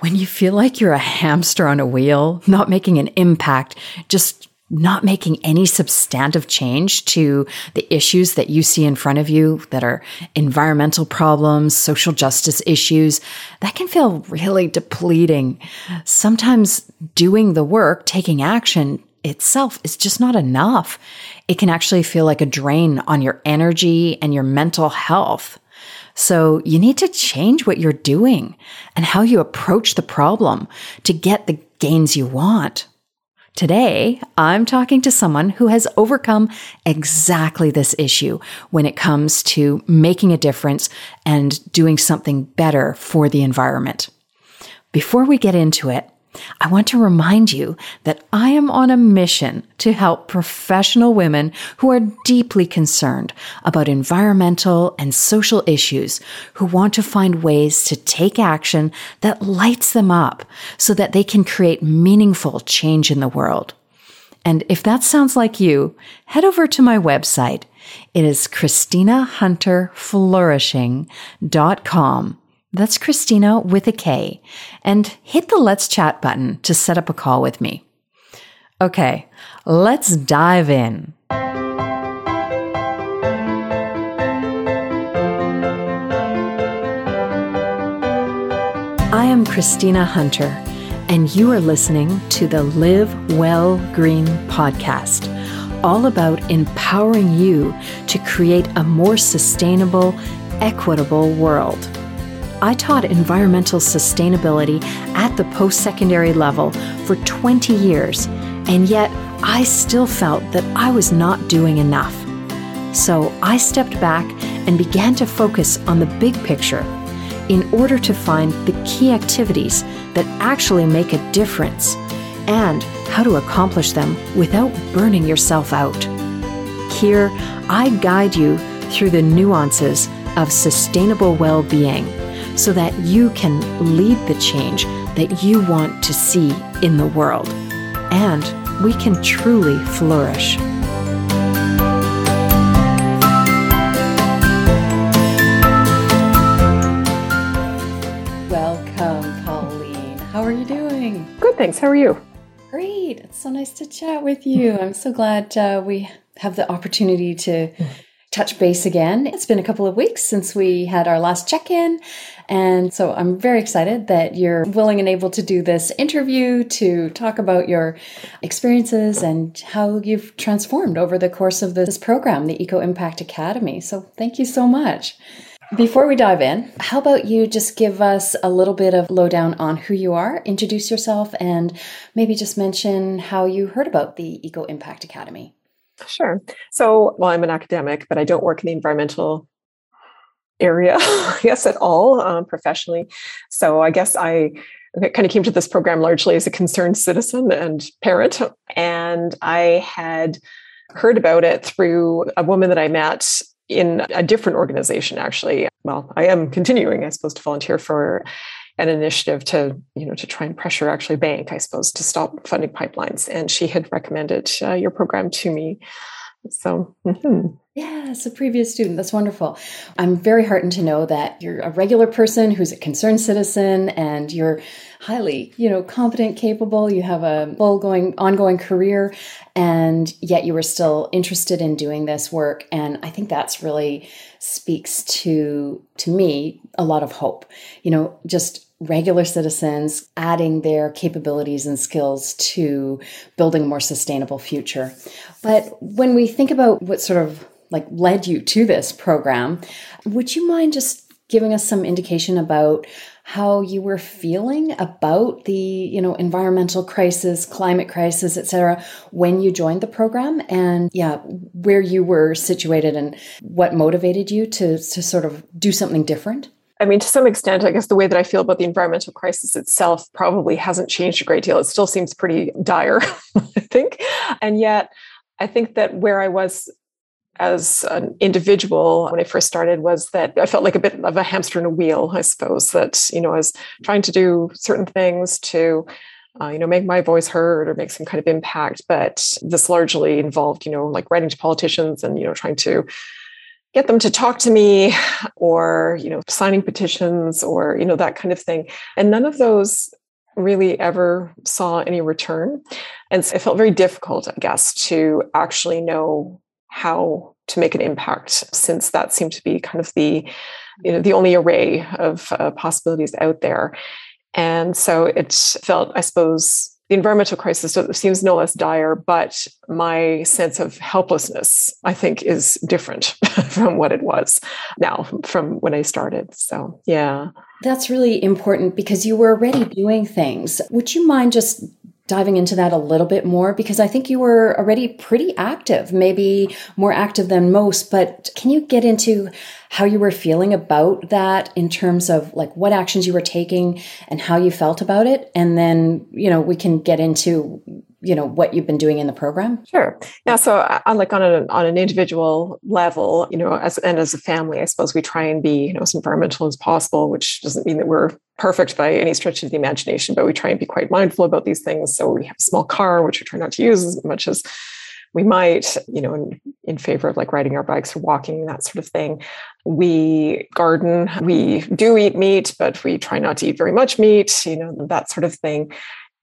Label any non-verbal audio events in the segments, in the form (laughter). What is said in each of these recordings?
when you feel like you're a hamster on a wheel, not making an impact, just not making any substantive change to the issues that you see in front of you that are environmental problems, social justice issues, that can feel really depleting. Sometimes doing the work, taking action itself is just not enough. It can actually feel like a drain on your energy and your mental health. So you need to change what you're doing and how you approach the problem to get the gains you want. Today, I'm talking to someone who has overcome exactly this issue when it comes to making a difference and doing something better for the environment. Before we get into it, I want to remind you that I am on a mission to help professional women who are deeply concerned about environmental and social issues who want to find ways to take action that lights them up so that they can create meaningful change in the world. And if that sounds like you, head over to my website. It is KristinaHunterFlourishing.com that's Kristina with a K. And hit the Let's Chat button to set up a call with me. Okay, let's dive in. I am Kristina Hunter, and you are listening to the Live Well Green podcast, all about empowering you to create a more sustainable, equitable world. I taught environmental sustainability at the post secondary level for 20 years, and yet I still felt that I was not doing enough. So I stepped back and began to focus on the big picture in order to find the key activities that actually make a difference and how to accomplish them without burning yourself out. Here, I guide you through the nuances of sustainable well being so that you can lead the change that you want to see in the world. And we can truly flourish. Welcome, Pauline. How are you doing? Good, thanks. How are you? Great. It's so nice to chat with you. I'm so glad uh, we have the opportunity to touch base again. It's been a couple of weeks since we had our last check in. And so I'm very excited that you're willing and able to do this interview to talk about your experiences and how you've transformed over the course of this program, the Eco Impact Academy. So thank you so much. Before we dive in, how about you just give us a little bit of lowdown on who you are, introduce yourself, and maybe just mention how you heard about the Eco Impact Academy? Sure. So, well, I'm an academic, but I don't work in the environmental area, (laughs) I guess, at all um, professionally. So, I guess I kind of came to this program largely as a concerned citizen and parent. And I had heard about it through a woman that I met in a different organization, actually. Well, I am continuing, I suppose, to volunteer for an initiative to you know to try and pressure actually bank i suppose to stop funding pipelines and she had recommended uh, your program to me so mm-hmm. yeah as a previous student. That's wonderful. I'm very heartened to know that you're a regular person who's a concerned citizen and you're highly you know competent capable. You have a full going ongoing career and yet you were still interested in doing this work. And i think that's really speaks to to me a lot of hope. You know just regular citizens adding their capabilities and skills to building a more sustainable future. But when we think about what sort of like led you to this program, would you mind just giving us some indication about how you were feeling about the you know environmental crisis climate crisis etc when you joined the program and yeah where you were situated and what motivated you to to sort of do something different I mean, to some extent, I guess the way that I feel about the environmental crisis itself probably hasn't changed a great deal. It still seems pretty dire, (laughs) I think. And yet, I think that where I was as an individual when I first started was that I felt like a bit of a hamster in a wheel, I suppose, that, you know, I was trying to do certain things to, uh, you know, make my voice heard or make some kind of impact. But this largely involved, you know, like writing to politicians and, you know, trying to get them to talk to me or you know signing petitions or you know that kind of thing. And none of those really ever saw any return. And so it felt very difficult i guess to actually know how to make an impact since that seemed to be kind of the you know the only array of uh, possibilities out there. And so it felt i suppose the environmental crisis seems no less dire, but my sense of helplessness, I think, is different (laughs) from what it was now from when I started. So, yeah. That's really important because you were already doing things. Would you mind just diving into that a little bit more because I think you were already pretty active, maybe more active than most. But can you get into how you were feeling about that in terms of like what actions you were taking and how you felt about it? And then, you know, we can get into you know what you've been doing in the program sure yeah so uh, I, like on an on an individual level you know as and as a family i suppose we try and be you know as environmental as possible which doesn't mean that we're perfect by any stretch of the imagination but we try and be quite mindful about these things so we have a small car which we try not to use as much as we might, you know, in, in favor of like riding our bikes or walking, that sort of thing. We garden, we do eat meat, but we try not to eat very much meat, you know, that sort of thing.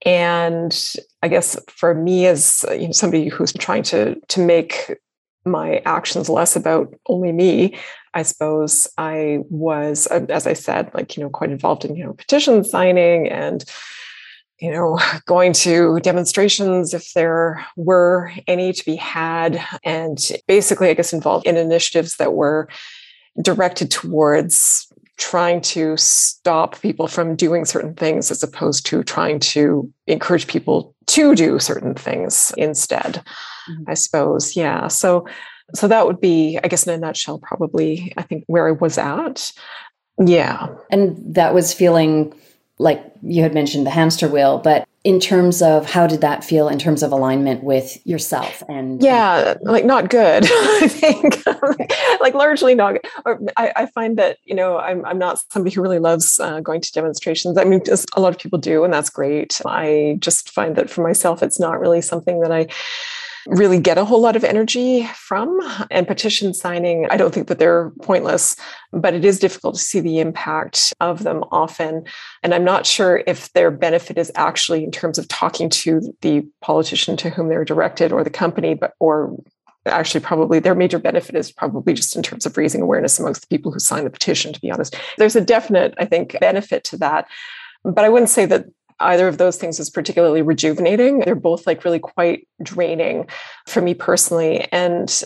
And I guess for me, as you know, somebody who's trying to to make my actions less about only me, I suppose I was, as I said, like you know, quite involved in you know petition signing and you know (sighs) going to demonstrations if there were any to be had, and basically, I guess involved in initiatives that were directed towards trying to stop people from doing certain things as opposed to trying to encourage people to do certain things instead mm-hmm. i suppose. Yeah. So so that would be i guess in a nutshell probably i think where i was at. Yeah. And that was feeling like you had mentioned the hamster wheel but in terms of how did that feel in terms of alignment with yourself and yeah like not good (laughs) i think. Like largely not or I, I, find that you know i'm, I'm not somebody who really loves uh, going to demonstrations. I mean just a lot of people do and that's great. I just find that for myself it's not really something that i really get a whole lot of energy from. And petition signing, I don't think that they're pointless, but it is difficult to see the impact of them often. And I'm not sure if their benefit is actually in terms of talking to the politician to whom they're directed or the company, but or actually probably their major benefit is probably just in terms of raising awareness amongst the people who sign the petition to be honest there's a definite i think benefit to that but i wouldn't say that either of those things is particularly rejuvenating. They're both like really quite draining for me personally. And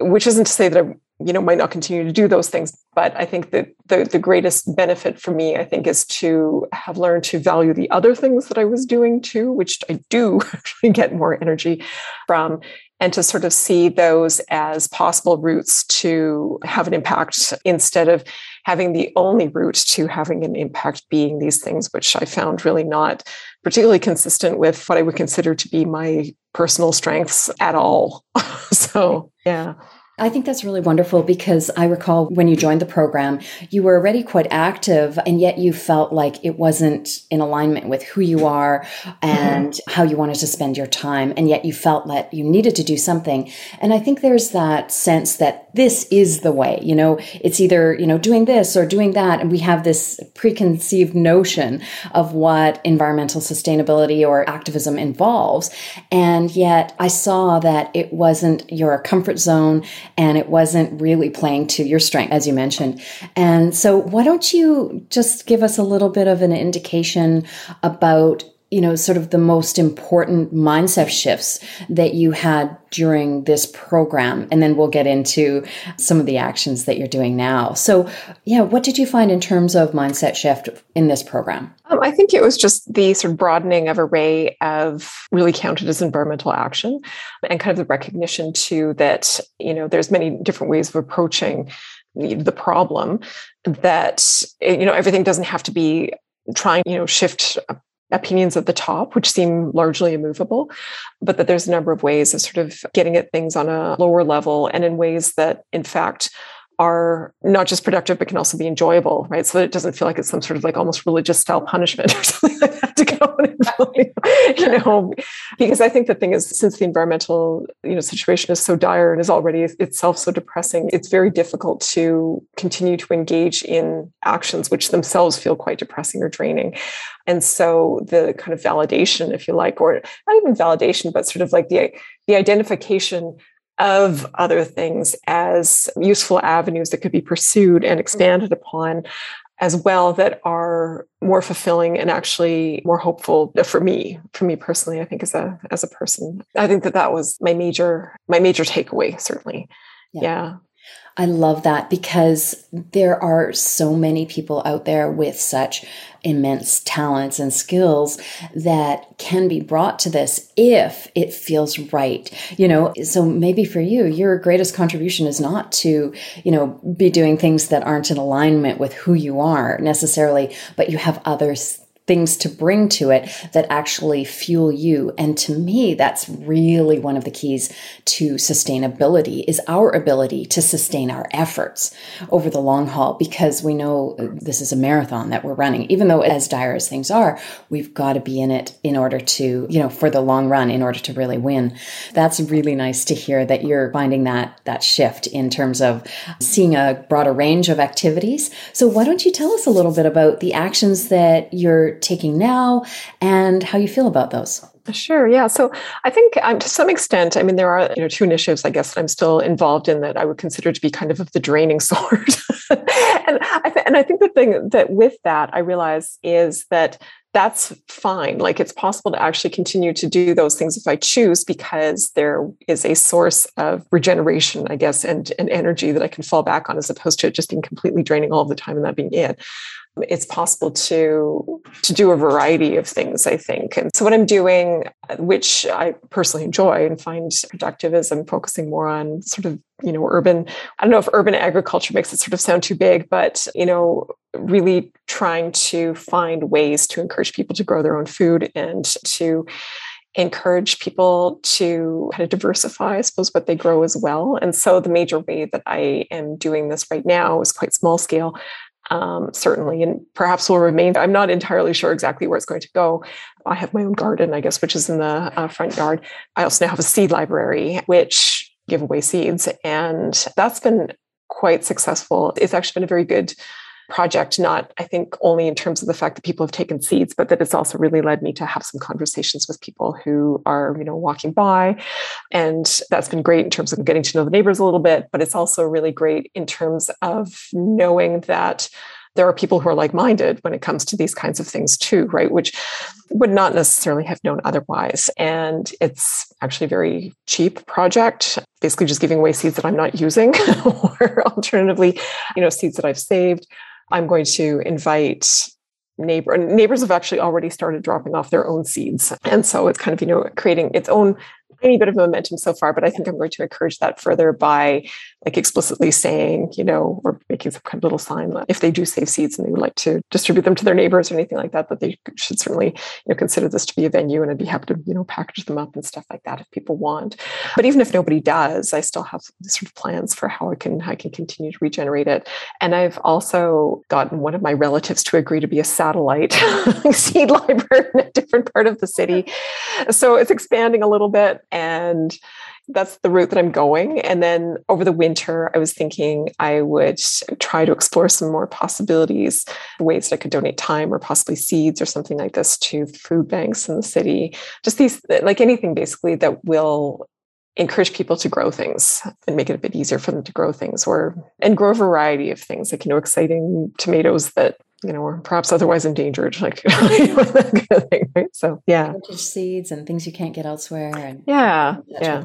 which isn't to say that I, you know, might not continue to do those things, but I think that the, the greatest benefit for me, I think, is to have learned to value the other things that I was doing too, which I do (laughs) actually get more energy from, and to sort of see those as possible routes to have an impact instead of having the only route to having an impact being these things, which I found really not particularly consistent with what I would consider to be my personal strengths at all. (laughs) so, yeah. I think that's really wonderful because I recall when you joined the program, you were already quite active and yet you felt like it wasn't in alignment with who you are and mm-hmm. how you wanted to spend your time. And yet you felt that you needed to do something. And I think there's that sense that this is the way, you know, it's either, you know, doing this or doing that. And we have this preconceived notion of what environmental sustainability or activism involves. And yet I saw that it wasn't your comfort zone and it wasn't really playing to your strength, as you mentioned. And so, why don't you just give us a little bit of an indication about you know, sort of the most important mindset shifts that you had during this program. And then we'll get into some of the actions that you're doing now. So, yeah, what did you find in terms of mindset shift in this program? Um, I think it was just the sort of broadening of array of really counted as environmental action and kind of the recognition too that, you know, there's many different ways of approaching the problem that, you know, everything doesn't have to be trying you know shift opinions at the top, which seem largely immovable, but that there's a number of ways of sort of getting at things on a lower level and in ways that, in fact, are not just productive but can also be enjoyable right? So that it doesn't feel like it's some sort of like almost religious style punishment (laughs) or something like that to go and you know? Because i think the thing is since the environmental you know situation is so dire and is already itself so depressing it's very difficult to continue to engage in actions which themselves feel quite depressing or draining. And so the kind of validation if you like or not even validation but sort of like the the identification of other things as useful avenues that could be pursued and mm-hmm. expanded upon as well that are more fulfilling and actually more hopeful for me for me personally i think as a as a person. I think that that was my major my major takeaway certainly. Yeah, yeah. I love that because there are so many people out there with such immense talents and skills that can be brought to this if it feels right. You know, so maybe for you, your greatest contribution is not to, you know, be doing things that aren't in alignment with who you are necessarily, but you have others things to bring to it that actually fuel you. And to me, that's really one of the keys to sustainability is our ability to sustain our efforts over the long haul because we know this is a marathon that we're running. Even though as dire as things are, we've got to be in it in order to, you know, for the long run in order to really win. That's really nice to hear that you're finding that that shift in terms of seeing a broader range of activities. So why don't you tell us a little bit about the actions that you're taking now and how you feel about those. Sure. Yeah. So I think um, to some extent, I mean, there are you know two initiatives I guess that I'm still involved in that I would consider to be kind of of the draining (laughs) sort. and I th- and I think the thing that with that I realize is that that's fine. Like it's possible to actually continue to do those things if I choose, because there is a source of regeneration, I guess, and, and energy that I can fall back on as opposed to it just being completely draining all the time and that being it it's possible to to do a variety of things i think and so what i'm doing which i personally enjoy and find productive is i'm focusing more on sort of you know urban i don't know if urban agriculture makes it sort of sound too big but you know really trying to find ways to encourage people to grow their own food and to encourage people to kind of diversify, I suppose, what they grow as well. And so the major way that I am doing this right now is quite small scale um, certainly, and perhaps will remain. I'm not entirely sure exactly where it's going to go. I have my own garden, I guess, which is in the uh, front yard. I also now have a seed library, which give away seeds, and that's been quite successful. It's actually been a very good project, not, I think, only in terms of the fact that people have taken seeds, but that it's also really led me to have some conversations with people who are, you know, walking by. And that's been great in terms of getting to know the neighbors a little bit, but it's also really great in terms of knowing that there are people who are like-minded when it comes to these kinds of things too right? Which would not necessarily have known otherwise. And it's actually a very cheap project basically just giving away seeds that i'm not using (laughs) or alternatively you know seeds that i've saved I'm going to invite neighbor neighbors have actually already started dropping off their own seeds. And so it's kind of you know creating its own tiny bit of momentum so far but i think i'm going to encourage that further by like explicitly saying, you know, or making some kind of little sign that if they do save seeds and they would like to distribute them to their neighbors or anything like that, that they should certainly, you know, consider this to be a venue and I'd be happy to, you know, package them up and stuff like that if people want. But even if nobody does, I still have sort of plans for how I can I can continue to regenerate it. And I've also gotten one of my relatives to agree to be a satellite (laughs) seed library in a different part of the city. So it's expanding a little bit and that's the route that I'm going. And then over the winter, I was thinking I would try to explore some more possibilities, ways that I could donate time or possibly seeds or something like this to food banks in the city. Just these, eh, like anything basically that will encourage people to grow things and make it a bit easier for them to grow things or and grow a variety of things like you know exciting tomatoes that you know, or perhaps otherwise endangered, like (laughs) (laughs) that kind of thing, right? So, yeah, seeds and things you can't get elsewhere, and yeah, yeah.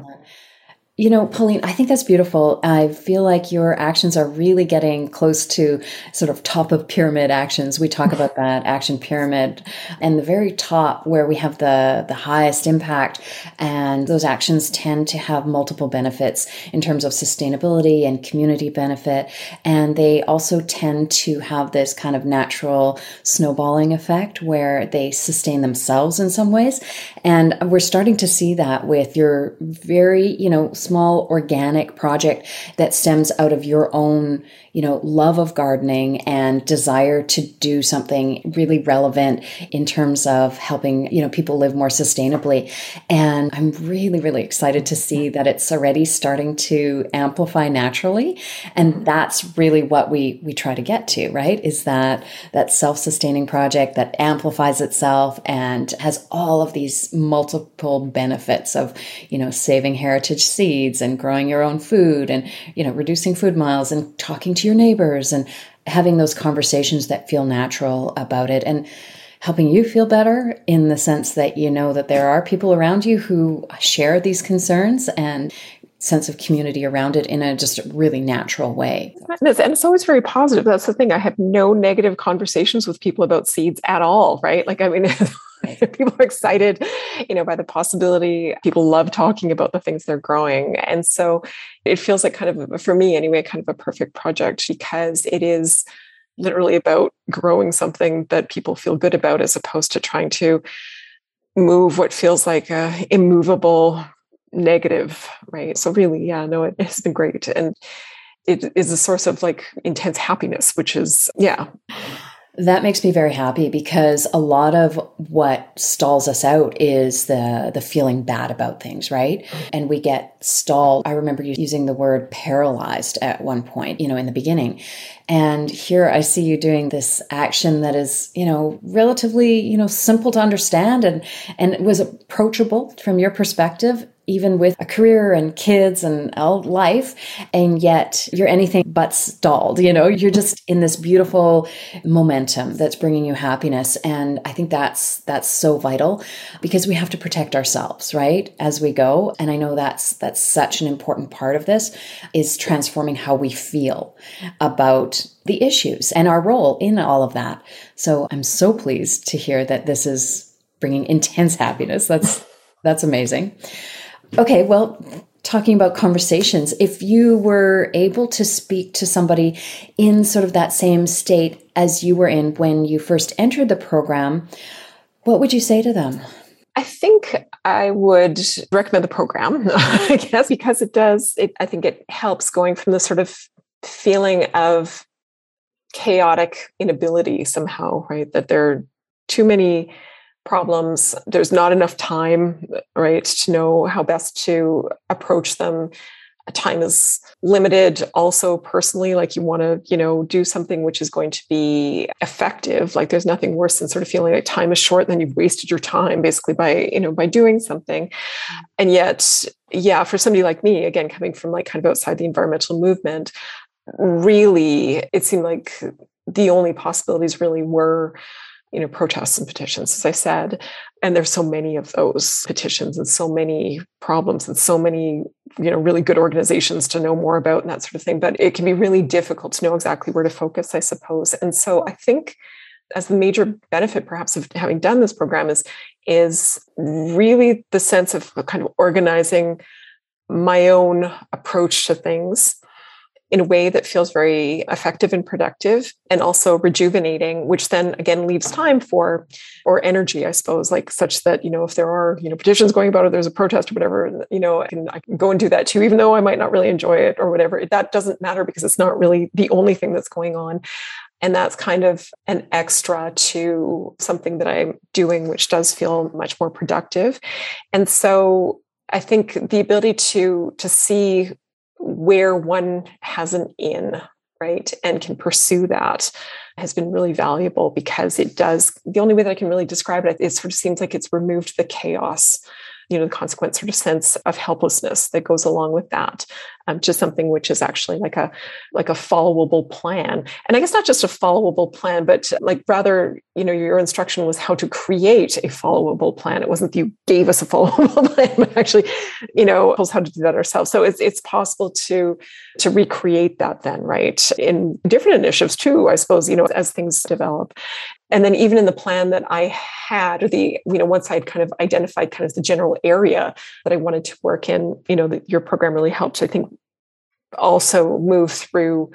You know, Pauline, I think that's beautiful. I feel like your actions are really getting close to sort of top of pyramid actions. We talk about that action pyramid and the very top where we have the, the highest impact. And those actions tend to have multiple benefits in terms of sustainability and community benefit. And they also tend to have this kind of natural snowballing effect where they sustain themselves in some ways. And we're starting to see that with your very, you know, small organic project that stems out of your own, you know, love of gardening and desire to do something really relevant in terms of helping, you know, people live more sustainably. And I'm really, really excited to see that it's already starting to amplify naturally. And that's really what we, we try to get to, right? Is that, that self-sustaining project that amplifies itself and has all of these multiple benefits of, you know, saving heritage seeds and growing your own food and, you know, reducing food miles and talking to your neighbors and having those conversations that feel natural about it and helping you feel better in the sense that you know that there are people around you who share these concerns and sense of community around it in a just really natural way. And it's, and it's, always very positive. That's the thing. I have no negative conversations with people about seeds at all, right? Like, I mean, (laughs) (laughs) people are excited, you know, by the possibility. People love talking about the things they're growing. And so it feels like kind of, for me anyway, kind of a perfect project because it is literally about growing something that people feel good about as opposed to trying to move what feels like a immovable negative, right? So really, yeah, no, it has been great. And it is a source of like intense happiness, which is, yeah. That makes me very happy because a lot of what stalls us out is the the feeling bad about things, right? And we get stalled. I remember you using the word paralyzed at one point, you know, in the beginning. And here I see you doing this action that is, you know, relatively, you know, simple to understand and and was approachable from your perspective even with a career and kids and life, and yet you're anything but stalled. You know, you're just in this beautiful momentum that's bringing you happiness, and I think that's that's so vital because we have to protect ourselves, right, as we go. And I know that's that's such an important part of this is transforming how we feel about the issues and our role in all of that. So I'm so pleased to hear that this is bringing intense happiness. That's that's amazing. Okay, well, talking about conversations, if you were able to speak to somebody in sort of that same state as you were in when you first entered the program, what would you say to them? I think I would recommend the program, (laughs) I guess, because it does, it, I think it helps going from the sort of feeling of chaotic inability somehow, right? That there are too many problems. There's not enough time, right, to know how best to approach them. Time is limited. Also, personally, like you want to, you know, do something which is going to be effective. Like there's nothing worse than sort of feeling like time is short, and then you've wasted your time basically by, you know, by doing something. Mm. And yet, yeah, for somebody like me, again, coming from like kind of outside the environmental movement, really, it seemed like the only possibilities really were you know protests and petitions as i said. And there's so many of those petitions and so many problems and so many you know really good organizations to know more about and that sort of thing. But it can be really difficult to know exactly where to focus i suppose. And so i think as the major benefit perhaps of having done this program is is really the sense of kind of organizing my own approach to things in a way that feels very effective and productive and also rejuvenating which then again leaves time for or energy i suppose like such that you know if there are you know petitions going about or there's a protest or whatever you know i can i can go and do that too even though i might not really enjoy it or whatever. That doesn't matter because it's not really the only thing that's going on. And that's kind of an extra to something that i'm doing which does feel much more productive. And so I think the ability to to see where one has an in, right, and can pursue that has been really valuable because it does. The only way that I can really describe it, it sort of seems like it's removed the chaos you know the consequent sort of sense of helplessness that goes along with that um, to something which is actually like a like a followable plan. And i guess not just a followable plan but like rather you know your instruction was how to create a followable plan. It wasn't that you gave us a (laughs) followable plan but actually you know how to do that ourselves. So it's it's possible to to recreate that then right in different initiatives too i suppose you know as things develop. And then even in the plan that i had or the you know once i'd kind of identified kind of the general area that i wanted to work in you know that your program really helped i think also move through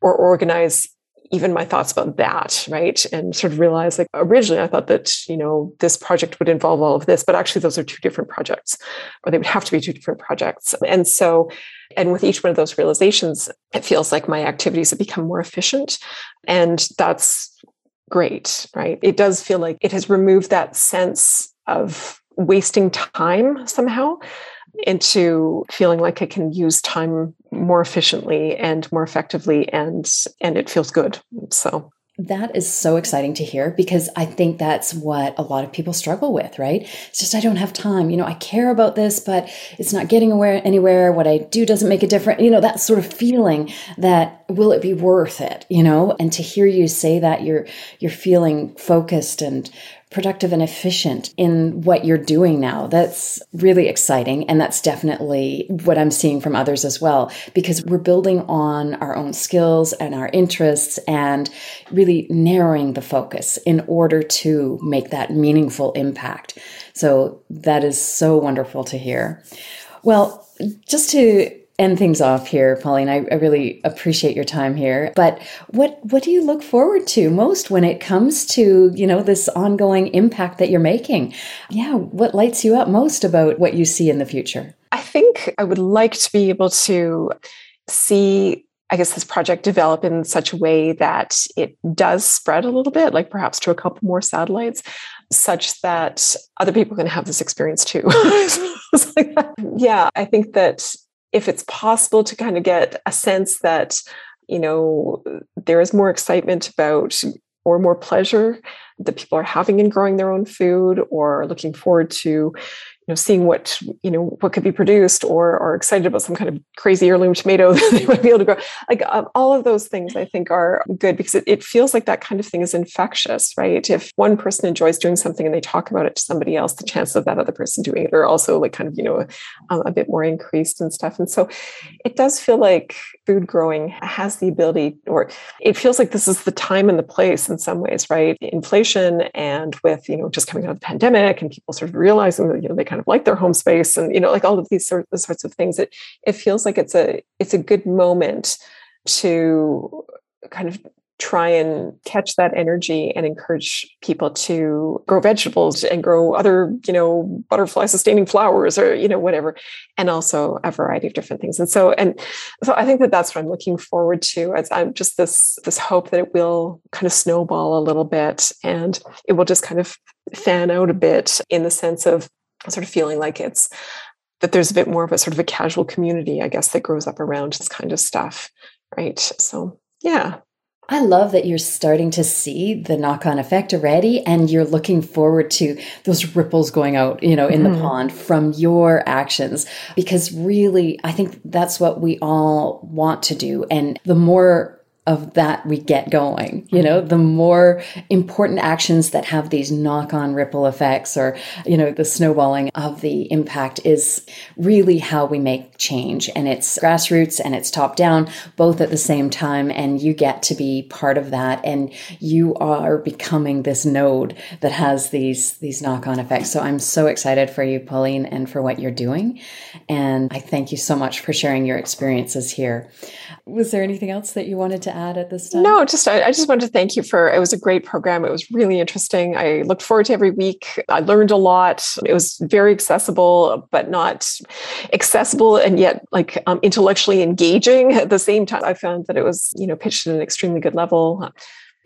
or organize even my thoughts about that, right? And sort of realize like originally I thought that, you know, this project would involve all of this, but actually those are two different projects, or they would have to be two different projects. And so, and with each one of those realizations, it feels like my activities have become more efficient. And that's great, right? It does feel like it has removed that sense of wasting time somehow into feeling like I can use time more efficiently and more effectively and and it feels good. So that is so exciting to hear because I think that's what a lot of people struggle with, right? It's just, I don't have time. You know, I care about this, but it's not getting anywhere. What I do doesn't make a difference. You know, that sort of feeling that will it be worth it, you know? And to hear you say that you're, you're feeling focused and productive and efficient in what you're doing now. That's really exciting. And that's definitely what I'm seeing from others as well, because we're building on our own skills and our interests and really narrowing the focus in order to make that meaningful impact. So that is so wonderful to hear. Well, just to end things off here, Pauline. I, I, really appreciate your time here. But what what do you look forward to most when it comes to you know this ongoing impact that you're making? Yeah, what lights you up most about what you see in the future? I think I would like to be able to see I guess this project develop in such a way that it does spread a little bit, like perhaps to a couple more satellites, such that other people can have this experience too. (laughs) yeah, I think that if it's possible to kind of get a sense that you know there is more excitement about or more pleasure that people are having in growing their own food or looking forward to know seeing what you know what could be produced or are excited about some kind of crazy heirloom tomato (laughs) that they might be able to grow. Like um, all of those things i think are good because it, it feels like that kind of thing is infectious right? If one person enjoys doing something and they talk about it to somebody else the chances of that other person doing it are also like kind of you know a, a bit more increased and stuff. And so it does feel like food growing has the ability or it feels like this is the time and the place in some ways right? Inflation and with you know just coming out of the pandemic and people sort of realizing that you know they kind of like their home space and you know like all of these sort sorts of things it it feels like it's a it's a good moment to kind of try and catch that energy and encourage people to grow vegetables and grow other you know butterfly sustaining flowers or you know whatever and also a variety of different things. And so and so i think that that's what i'm looking forward to as i'm just this this hope that it will kind of snowball a little bit and it will just kind of fan out a bit in the sense of sort of feeling like it's that there's a bit more of a sort of a casual community i guess that grows up around this kind of stuff right? So yeah I love that you're starting to see the knock on effect already and you're looking forward to those ripples going out, you know, in mm-hmm. the pond from your actions. Because really, I think that's what we all want to do. And the more of that we get going you know the more important actions that have these knock-on ripple effects or you know the snowballing of the impact is really how we make change. And it's grassroots and it's top down both at the same time and you get to be part of that. And you are becoming this node that has these these knock-on effects. So i'm so excited for you pauline and for what you're doing. And i thank you so much for sharing your experiences here. Was there anything else that you wanted to add at this time? No, just I, I, just wanted to thank you for it was a great program. It was really interesting. I looked forward to every week. I learned a lot. It was very accessible, but not accessible and yet like um, intellectually engaging at the same time. I found that it was you know pitched at an extremely good level.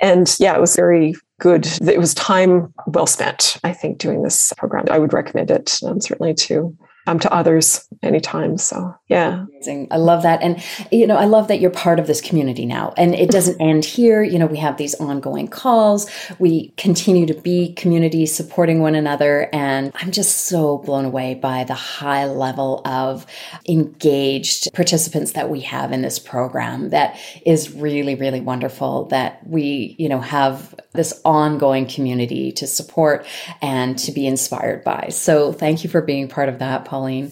And yeah, it was very good. It was time well spent, I think, doing this program. I would recommend it um, certainly to um, to others anytime. So yeah. Amazing. I love that. And, you know, I love that you're part of this community now and it doesn't end here. You know, we have these ongoing calls. We continue to be community supporting one another. And I'm just so blown away by the high level of engaged participants that we have in this program. That is really, really wonderful that we, you know, have this ongoing community to support and to be inspired by. So thank you for being part of that, Pauline.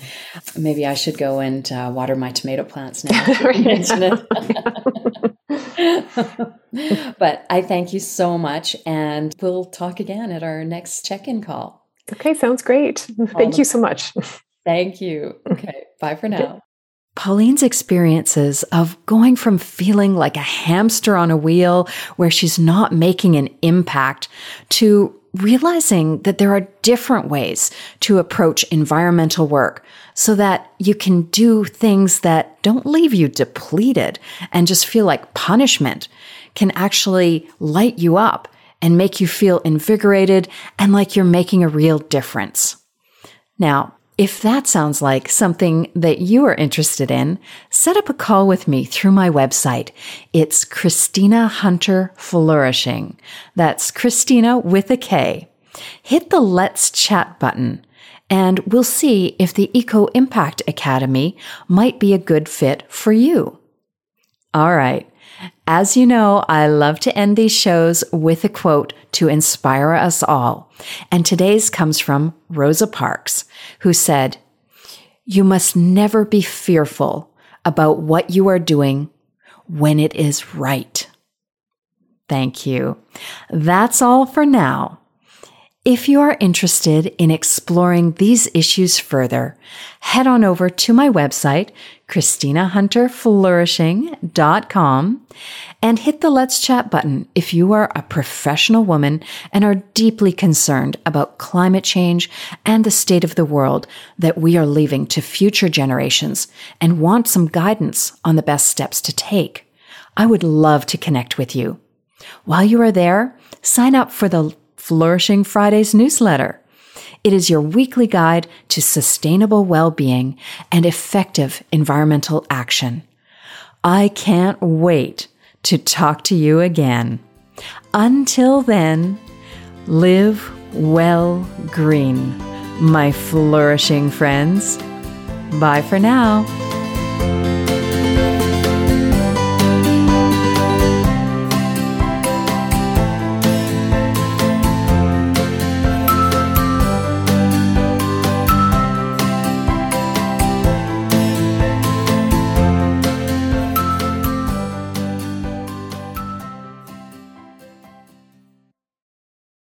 Maybe I should go and uh, water my tomato plants now. (laughs) (laughs) but I thank you so much, and we'll talk again at our next check in call. Okay, sounds great. Thank you so much. Thank you. (laughs) Okay, bye for now. Pauline's experiences of going from feeling like a hamster on a wheel where she's not making an impact to realizing that there are different ways to approach environmental work so that you can do things that don't leave you depleted and just feel like punishment can actually light you up and make you feel invigorated and like you're making a real difference. Now, if that sounds like something that you are interested in, set up a call with me through my website. It's Kristina Hunter Flourishing. That's Kristina with a K. Hit the Let's Chat button and we'll see if the Eco Impact Academy might be a good fit for you. All right. As you know, I love to end these shows with a quote to inspire us all. And today's comes from Rosa Parks, who said, You must never be fearful about what you are doing when it is right. Thank you. That's all for now. If you are interested in exploring these issues further, head on over to my website, KristinaHunterFlourishing.com, and hit the Let's Chat button if you are a professional woman and are deeply concerned about climate change and the state of the world that we are leaving to future generations and want some guidance on the best steps to take. I would love to connect with you. While you are there, sign up for the Flourishing Fridays newsletter. It is your weekly guide to sustainable well-being and effective environmental action. I can't wait to talk to you again. Until then, live well green, my flourishing friends. Bye for now.